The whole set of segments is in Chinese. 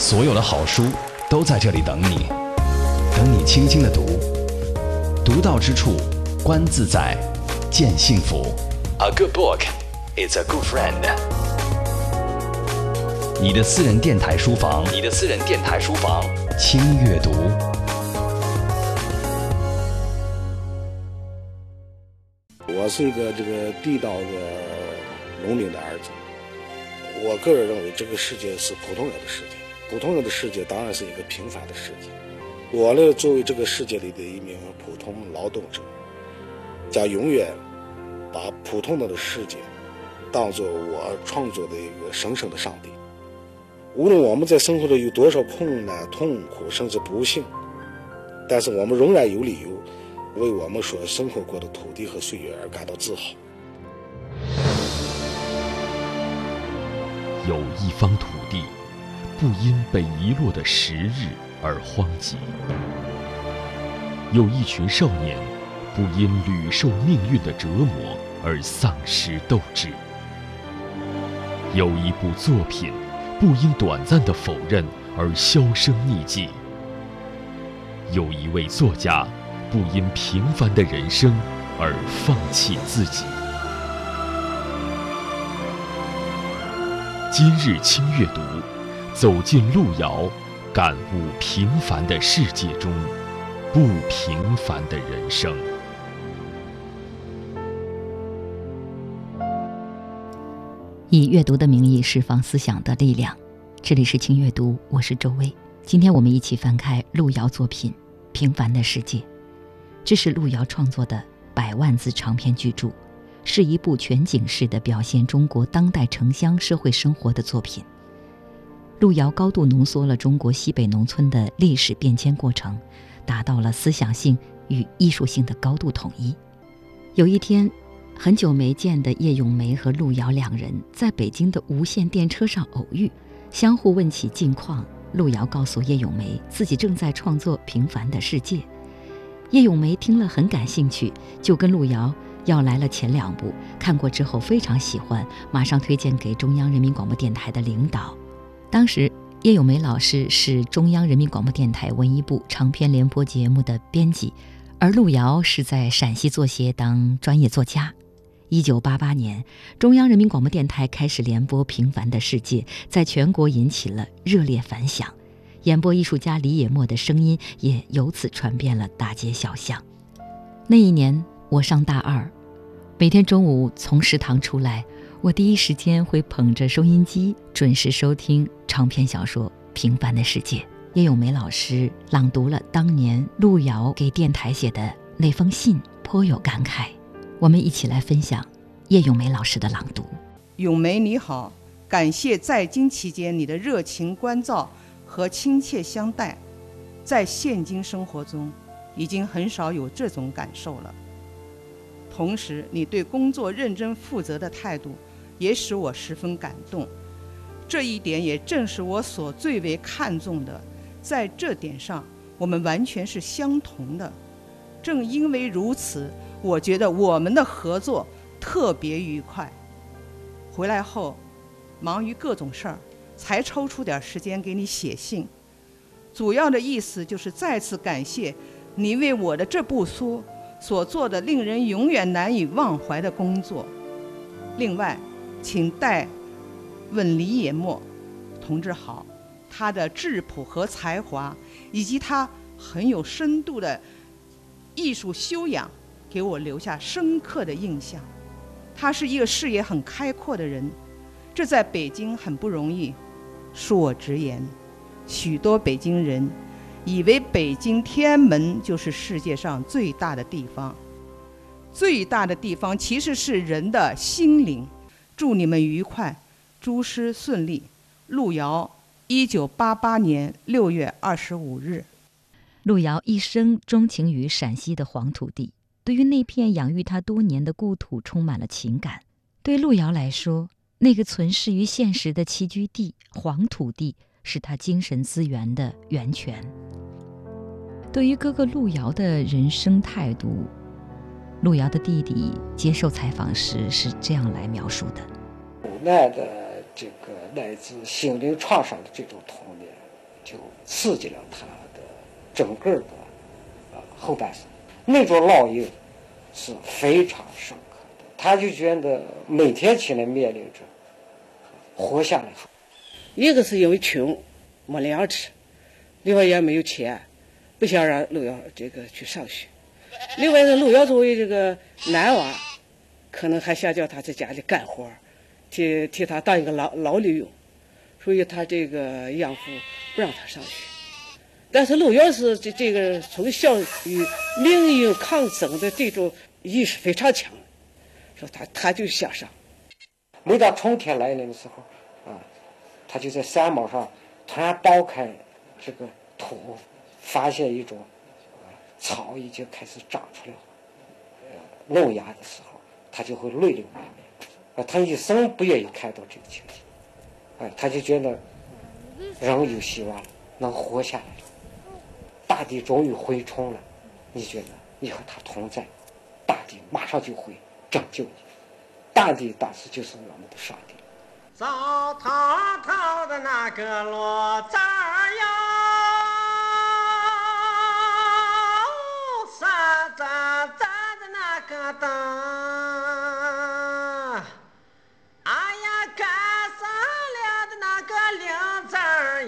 所有的好书都在这里等你，等你轻轻的读，读到之处，观自在，见幸福。A good book is a good friend。你的私人电台书房，你的私人电台书房，轻阅读。我是一个这个地道的农民的儿子。我个人认为，这个世界是普通人的世界。普通人的世界当然是一个平凡的世界。我呢，作为这个世界里的一名普通劳动者，将永远把普通人的世界当做我创作的一个神圣的上帝。无论我们在生活中有多少困难、痛苦，甚至不幸，但是我们仍然有理由为我们所生活过的土地和岁月而感到自豪。有一方土。不因被遗落的时日而荒瘠，有一群少年不因屡受命运的折磨而丧失斗志，有一部作品不因短暂的否认而销声匿迹，有一位作家不因平凡的人生而放弃自己。今日轻阅读。走进路遥，感悟平凡的世界中不平凡的人生。以阅读的名义释放思想的力量。这里是轻阅读，我是周薇。今天我们一起翻开路遥作品《平凡的世界》，这是路遥创作的百万字长篇巨著，是一部全景式的表现中国当代城乡社会生活的作品。路遥高度浓缩了中国西北农村的历史变迁过程，达到了思想性与艺术性的高度统一。有一天，很久没见的叶咏梅和路遥两人在北京的无线电车上偶遇，相互问起近况。路遥告诉叶咏梅自己正在创作《平凡的世界》，叶咏梅听了很感兴趣，就跟路遥要来了前两部，看过之后非常喜欢，马上推荐给中央人民广播电台的领导。当时，叶咏梅老师是中央人民广播电台文艺部长篇联播节目的编辑，而路遥是在陕西作协当专业作家。一九八八年，中央人民广播电台开始联播《平凡的世界》，在全国引起了热烈反响，演播艺术家李野墨的声音也由此传遍了大街小巷。那一年，我上大二，每天中午从食堂出来。我第一时间会捧着收音机，准时收听长篇小说《平凡的世界》。叶咏梅老师朗读了当年路遥给电台写的那封信，颇有感慨。我们一起来分享叶咏梅老师的朗读。咏梅你好，感谢在京期间你的热情关照和亲切相待，在现今生活中，已经很少有这种感受了。同时，你对工作认真负责的态度。也使我十分感动，这一点也正是我所最为看重的。在这点上，我们完全是相同的。正因为如此，我觉得我们的合作特别愉快。回来后，忙于各种事儿，才抽出点时间给你写信。主要的意思就是再次感谢你为我的这部书所做的令人永远难以忘怀的工作。另外。请代问李野墨同志好，他的质朴和才华，以及他很有深度的艺术修养，给我留下深刻的印象。他是一个视野很开阔的人，这在北京很不容易。恕我直言，许多北京人以为北京天安门就是世界上最大的地方，最大的地方其实是人的心灵。祝你们愉快，诸事顺利。路遥，一九八八年六月二十五日。路遥一生钟情于陕西的黄土地，对于那片养育他多年的故土充满了情感。对路遥来说，那个存世于现实的栖居地黄土地，是他精神资源的源泉。对于哥哥路遥的人生态度。路遥的弟弟接受采访时是这样来描述的：无奈的这个来自心灵创伤的这种童年，就刺激了他的整个的呃后半生。那种烙印是非常深刻的，他就觉得每天起来面临着活下来。一个是因为穷，没粮吃；另外也没有钱，不想让路遥这个去上学。另外是陆遥作为这个男娃，可能还想叫他在家里干活，替替他当一个劳劳力用，所以他这个养父不让他上学。但是陆遥是这这个从小与命运抗争的这种意识非常强，说他他就想上。每到春天来临的时候，啊，他就在山毛上突然剥开这个土，发现一种草已经开始长出来了，嫩芽的时候，他就会泪流满面。啊，他一生不愿意看到这个情景，哎，他就觉得人有希望了，能活下来了。大地终于回春了，你觉得你和他同在，大地马上就会拯救你。大地当时就是我们的上帝。早滔滔的那个骡子咋咋的那个灯，哎呀，看上了的那个铃子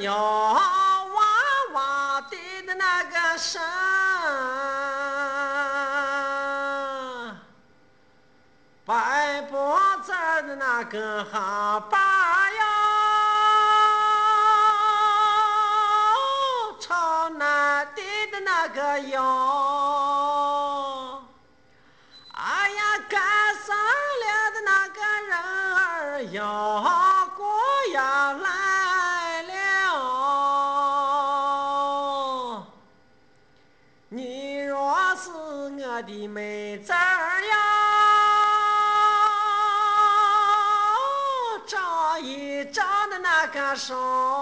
哟，哇哇的那个声，白脖子的那个哈巴。小哥呀，来了，你若是我的妹子呀。张一张的那个手。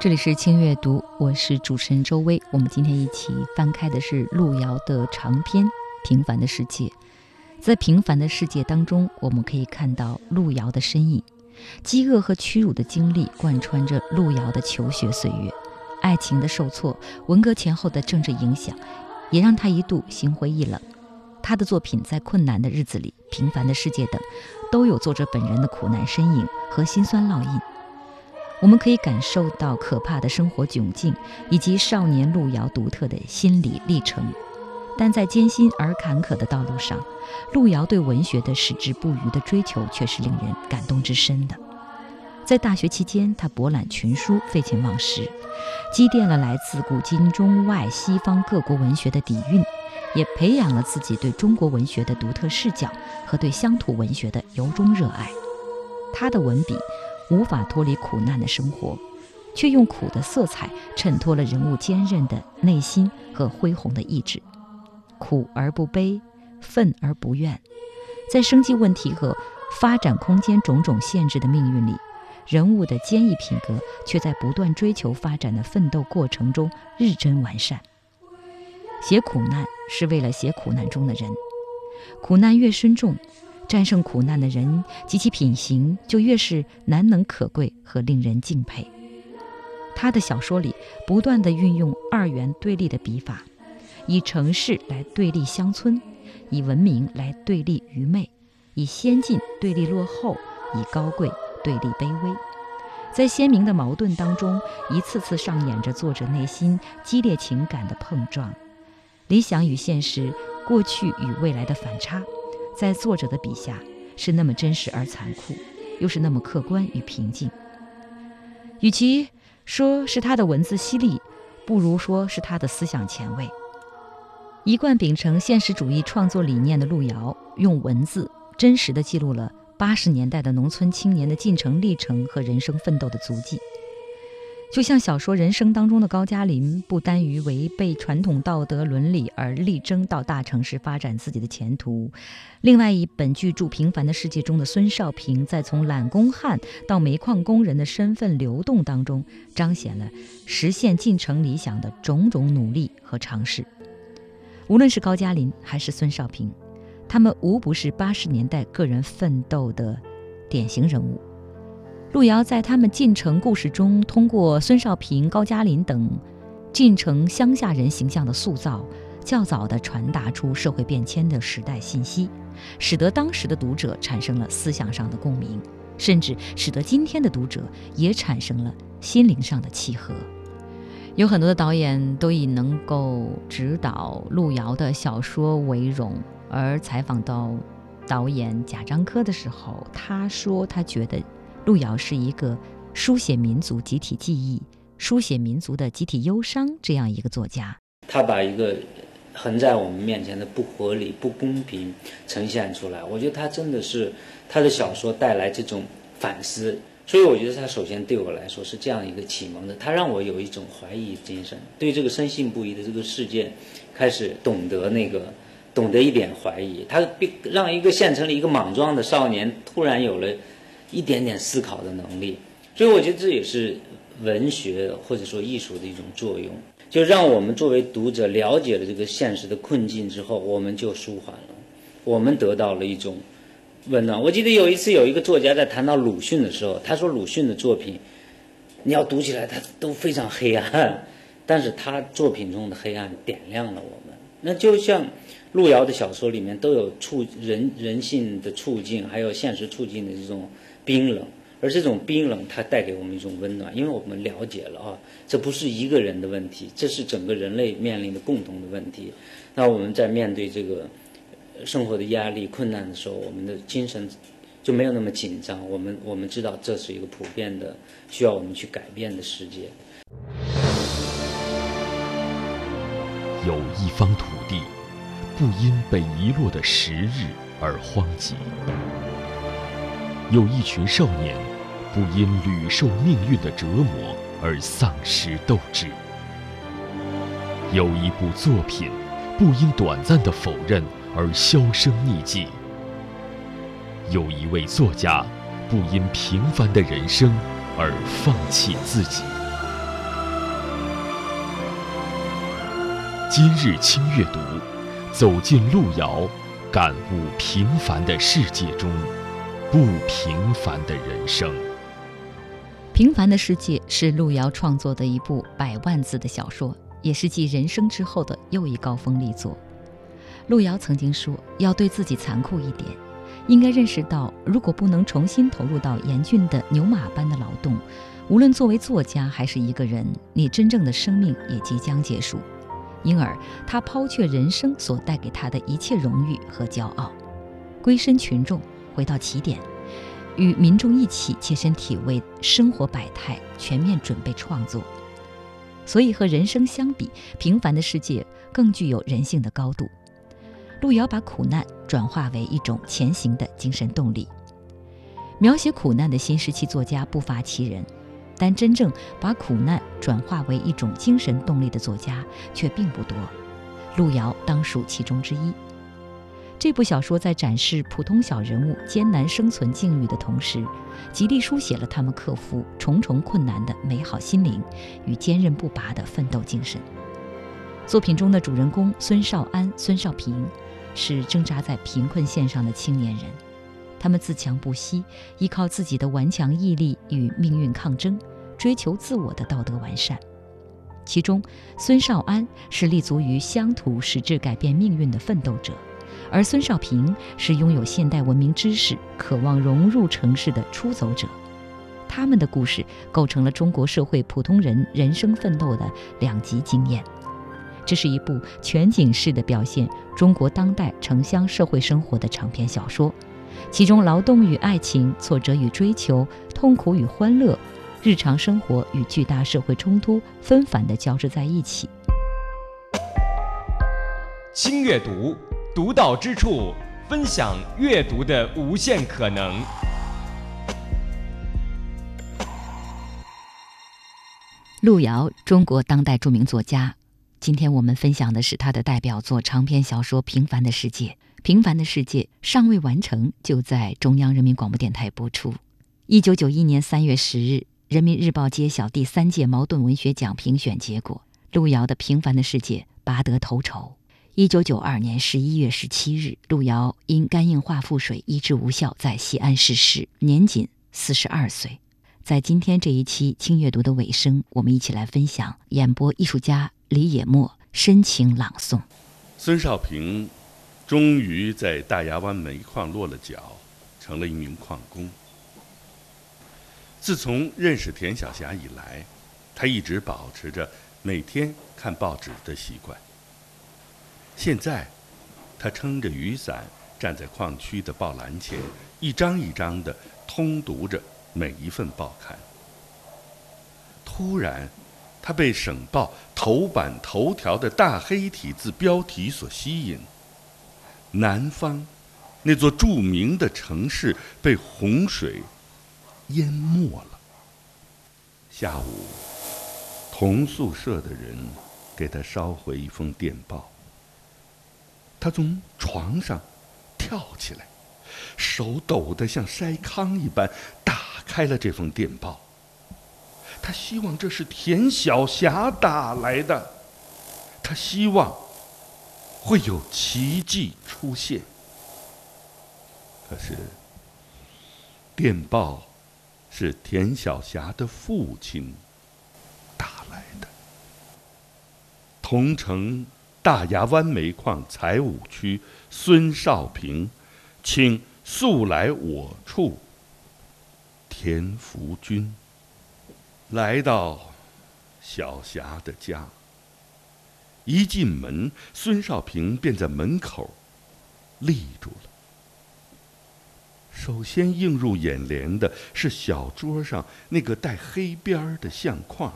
这里是轻阅读，我是主持人周薇。我们今天一起翻开的是路遥的长篇《平凡的世界》。在平凡的世界当中，我们可以看到路遥的身影。饥饿和屈辱的经历贯穿着路遥的求学岁月，爱情的受挫，文革前后的政治影响，也让他一度心灰意冷。他的作品在困难的日子里、平凡的世界等，都有作者本人的苦难身影和辛酸烙印。我们可以感受到可怕的生活窘境，以及少年路遥独特的心理历程。但在艰辛而坎坷的道路上，路遥对文学的矢志不渝的追求却是令人感动至深的。在大学期间，他博览群书，废寝忘食，积淀了来自古今中外西方各国文学的底蕴，也培养了自己对中国文学的独特视角和对乡土文学的由衷热爱。他的文笔。无法脱离苦难的生活，却用苦的色彩衬托了人物坚韧的内心和恢宏的意志。苦而不悲，愤而不怨，在生计问题和发展空间种种限制的命运里，人物的坚毅品格却在不断追求发展的奋斗过程中日臻完善。写苦难是为了写苦难中的人，苦难越深重。战胜苦难的人及其品行就越是难能可贵和令人敬佩。他的小说里不断地运用二元对立的笔法，以城市来对立乡村，以文明来对立愚昧，以先进对立落后，以高贵对立卑微。在鲜明的矛盾当中，一次次上演着作者内心激烈情感的碰撞，理想与现实，过去与未来的反差。在作者的笔下，是那么真实而残酷，又是那么客观与平静。与其说是他的文字犀利，不如说是他的思想前卫。一贯秉承现实主义创作理念的路遥，用文字真实地记录了八十年代的农村青年的进程历程和人生奋斗的足迹。就像小说《人生》当中的高加林，不单于违背传统道德伦理而力争到大城市发展自己的前途，另外以本剧著《平凡的世界》中的孙少平，在从揽工汉到煤矿工人的身份流动当中，彰显了实现进城理想的种种努力和尝试。无论是高加林还是孙少平，他们无不是八十年代个人奋斗的典型人物。路遥在他们进城故事中，通过孙少平、高加林等进城乡下人形象的塑造，较早地传达出社会变迁的时代信息，使得当时的读者产生了思想上的共鸣，甚至使得今天的读者也产生了心灵上的契合。有很多的导演都以能够指导路遥的小说为荣，而采访到导演贾樟柯的时候，他说他觉得。路遥是一个书写民族集体记忆、书写民族的集体忧伤这样一个作家。他把一个横在我们面前的不合理、不公平呈现出来。我觉得他真的是他的小说带来这种反思，所以我觉得他首先对我来说是这样一个启蒙的。他让我有一种怀疑精神，对这个深信不疑的这个世界开始懂得那个懂得一点怀疑。他让一个县城里一个莽撞的少年突然有了。一点点思考的能力，所以我觉得这也是文学或者说艺术的一种作用，就让我们作为读者了解了这个现实的困境之后，我们就舒缓了，我们得到了一种温暖。我记得有一次有一个作家在谈到鲁迅的时候，他说鲁迅的作品，你要读起来他都非常黑暗，但是他作品中的黑暗点亮了我们。那就像。路遥的小说里面都有处人人性的处境，还有现实处境的这种冰冷，而这种冰冷它带给我们一种温暖，因为我们了解了啊，这不是一个人的问题，这是整个人类面临的共同的问题。那我们在面对这个生活的压力、困难的时候，我们的精神就没有那么紧张。我们我们知道这是一个普遍的需要我们去改变的世界。有一方土地。不因被遗落的时日而荒瘠，有一群少年不因屡受命运的折磨而丧失斗志，有一部作品不因短暂的否认而销声匿迹，有一位作家不因平凡的人生而放弃自己。今日轻阅读。走进路遥，感悟平凡的世界中不平凡的人生。平凡的世界是路遥创作的一部百万字的小说，也是继人生之后的又一高峰力作。路遥曾经说：“要对自己残酷一点，应该认识到，如果不能重新投入到严峻的牛马般的劳动，无论作为作家还是一个人，你真正的生命也即将结束。”因而，他抛却人生所带给他的一切荣誉和骄傲，归身群众，回到起点，与民众一起切身体味生活百态，全面准备创作。所以，和人生相比，平凡的世界更具有人性的高度。路遥把苦难转化为一种前行的精神动力。描写苦难的新时期作家不乏其人。但真正把苦难转化为一种精神动力的作家却并不多，路遥当属其中之一。这部小说在展示普通小人物艰难生存境遇的同时，极力书写了他们克服重重困难的美好心灵与坚韧不拔的奋斗精神。作品中的主人公孙少安、孙少平，是挣扎在贫困线上的青年人。他们自强不息，依靠自己的顽强毅力与命运抗争，追求自我的道德完善。其中，孙少安是立足于乡土实质改变命运的奋斗者，而孙少平是拥有现代文明知识、渴望融入城市的出走者。他们的故事构成了中国社会普通人人生奋斗的两极经验。这是一部全景式的表现中国当代城乡社会生活的长篇小说。其中，劳动与爱情、挫折与追求、痛苦与欢乐、日常生活与巨大社会冲突纷繁地交织在一起。轻阅读，独到之处，分享阅读的无限可能。路遥，中国当代著名作家。今天我们分享的是他的代表作长篇小说《平凡的世界》。《平凡的世界》尚未完成，就在中央人民广播电台播出。一九九一年三月十日，《人民日报》揭晓第三届茅盾文学奖评选结果，路遥的《平凡的世界》拔得头筹。一九九二年十一月十七日，路遥因肝硬化腹水医治无效，在西安逝世，年仅四十二岁。在今天这一期轻阅读的尾声，我们一起来分享演播艺术家李野墨深情朗诵。孙少平终于在大牙湾煤矿落了脚，成了一名矿工。自从认识田晓霞以来，他一直保持着每天看报纸的习惯。现在，他撑着雨伞站在矿区的报栏前，一张一张地通读着。每一份报刊。突然，他被省报头版头条的大黑体字标题所吸引。南方，那座著名的城市被洪水淹没了。下午，同宿舍的人给他捎回一封电报。他从床上跳起来，手抖得像筛糠一般。打开了这封电报，他希望这是田晓霞打来的，他希望会有奇迹出现。可是，电报是田晓霞的父亲打来的。桐城大牙湾煤矿财务区孙少平，请速来我处。田福军来到小霞的家，一进门，孙少平便在门口立住了。首先映入眼帘的是小桌上那个带黑边的相框。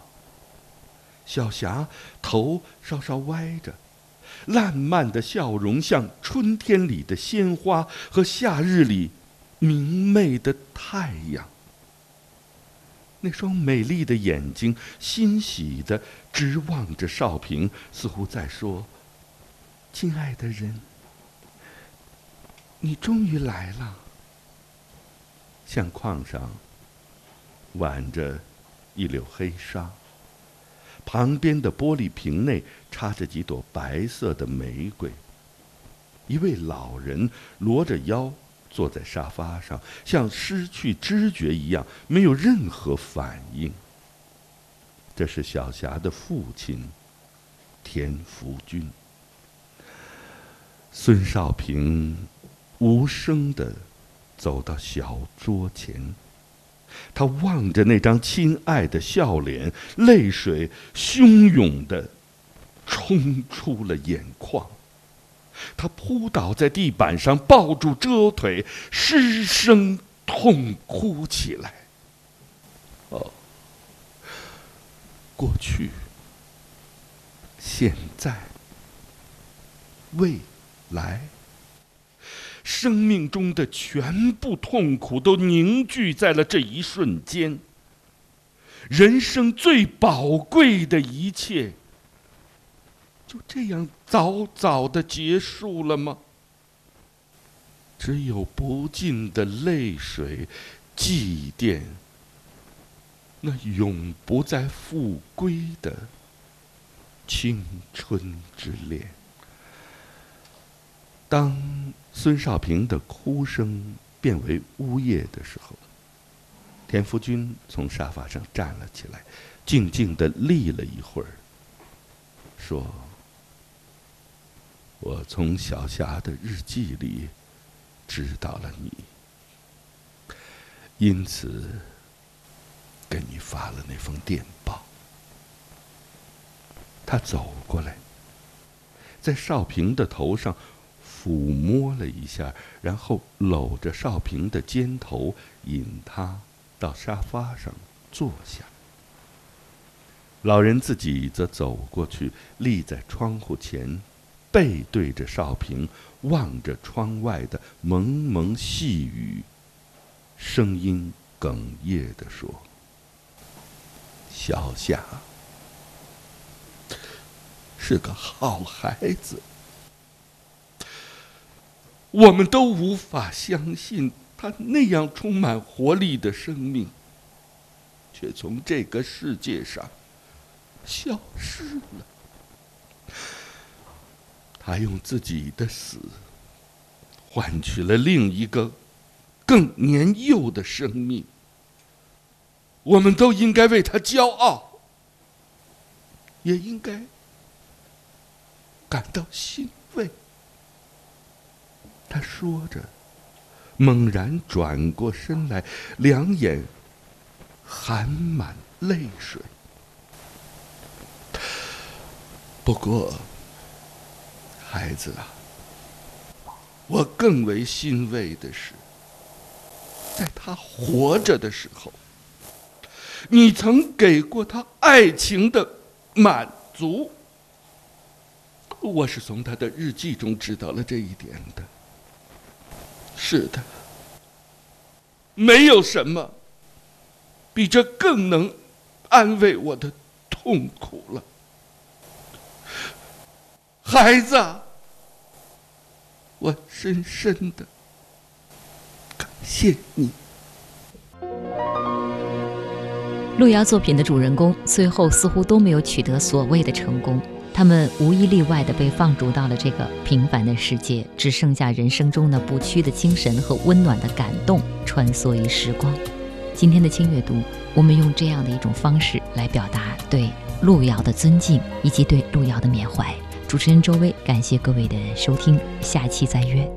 小霞头稍稍歪着，烂漫的笑容像春天里的鲜花和夏日里明媚的太阳。那双美丽的眼睛欣喜地直望着少平，似乎在说：“亲爱的人，你终于来了。”相框上挽着一绺黑纱，旁边的玻璃瓶内插着几朵白色的玫瑰。一位老人罗着腰。坐在沙发上，像失去知觉一样，没有任何反应。这是小霞的父亲，田福军。孙少平无声地走到小桌前，他望着那张亲爱的笑脸，泪水汹涌地冲出了眼眶。他扑倒在地板上，抱住遮腿，失声痛哭起来。哦，过去、现在、未来，生命中的全部痛苦都凝聚在了这一瞬间。人生最宝贵的一切。就这样早早的结束了吗？只有不尽的泪水，祭奠那永不再复归的青春之恋。当孙少平的哭声变为呜咽的时候，田福军从沙发上站了起来，静静的立了一会儿，说。我从小霞的日记里知道了你，因此给你发了那封电报。他走过来，在少平的头上抚摸了一下，然后搂着少平的肩头，引他到沙发上坐下。老人自己则走过去，立在窗户前。背对着少平，望着窗外的蒙蒙细雨，声音哽咽地说：“小夏，是个好孩子。我们都无法相信，他那样充满活力的生命，却从这个世界上消失了。他用自己的死，换取了另一个更年幼的生命。我们都应该为他骄傲，也应该感到幸福。他说着，猛然转过身来，两眼含满泪水。不过，孩子啊，我更为欣慰的是，在他活着的时候，你曾给过他爱情的满足。我是从他的日记中知道了这一点的。是的，没有什么比这更能安慰我的痛苦了，孩子，我深深的感谢你。路遥作品的主人公最后似乎都没有取得所谓的成功。他们无一例外地被放逐到了这个平凡的世界，只剩下人生中的不屈的精神和温暖的感动穿梭于时光。今天的轻阅读，我们用这样的一种方式来表达对路遥的尊敬以及对路遥的缅怀。主持人周薇，感谢各位的收听，下期再约。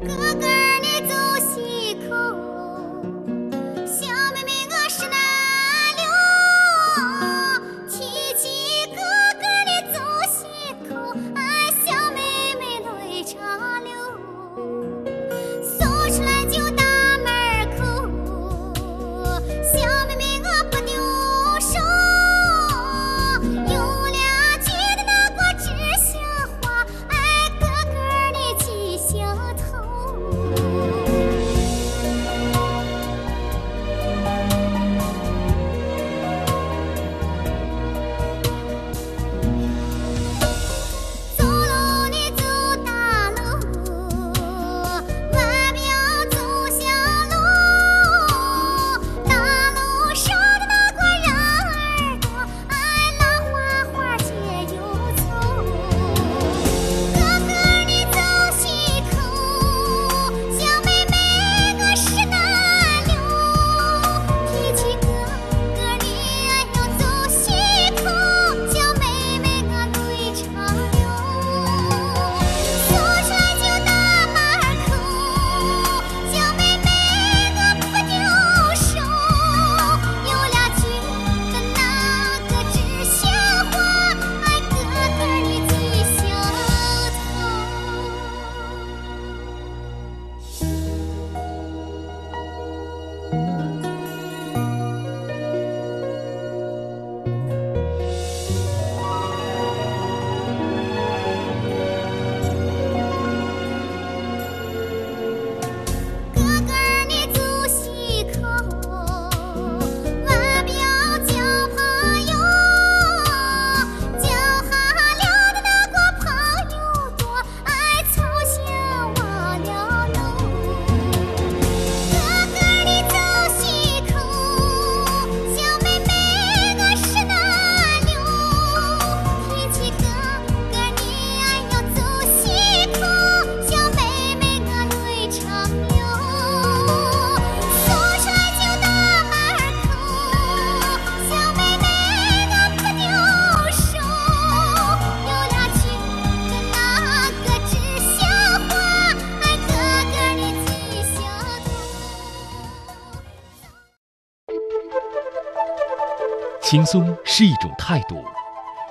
轻松是一种态度，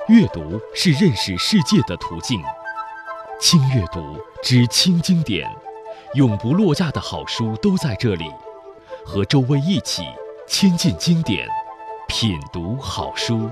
阅读是认识世界的途径。轻阅读之轻经典，永不落架的好书都在这里。和周薇一起亲近经典，品读好书。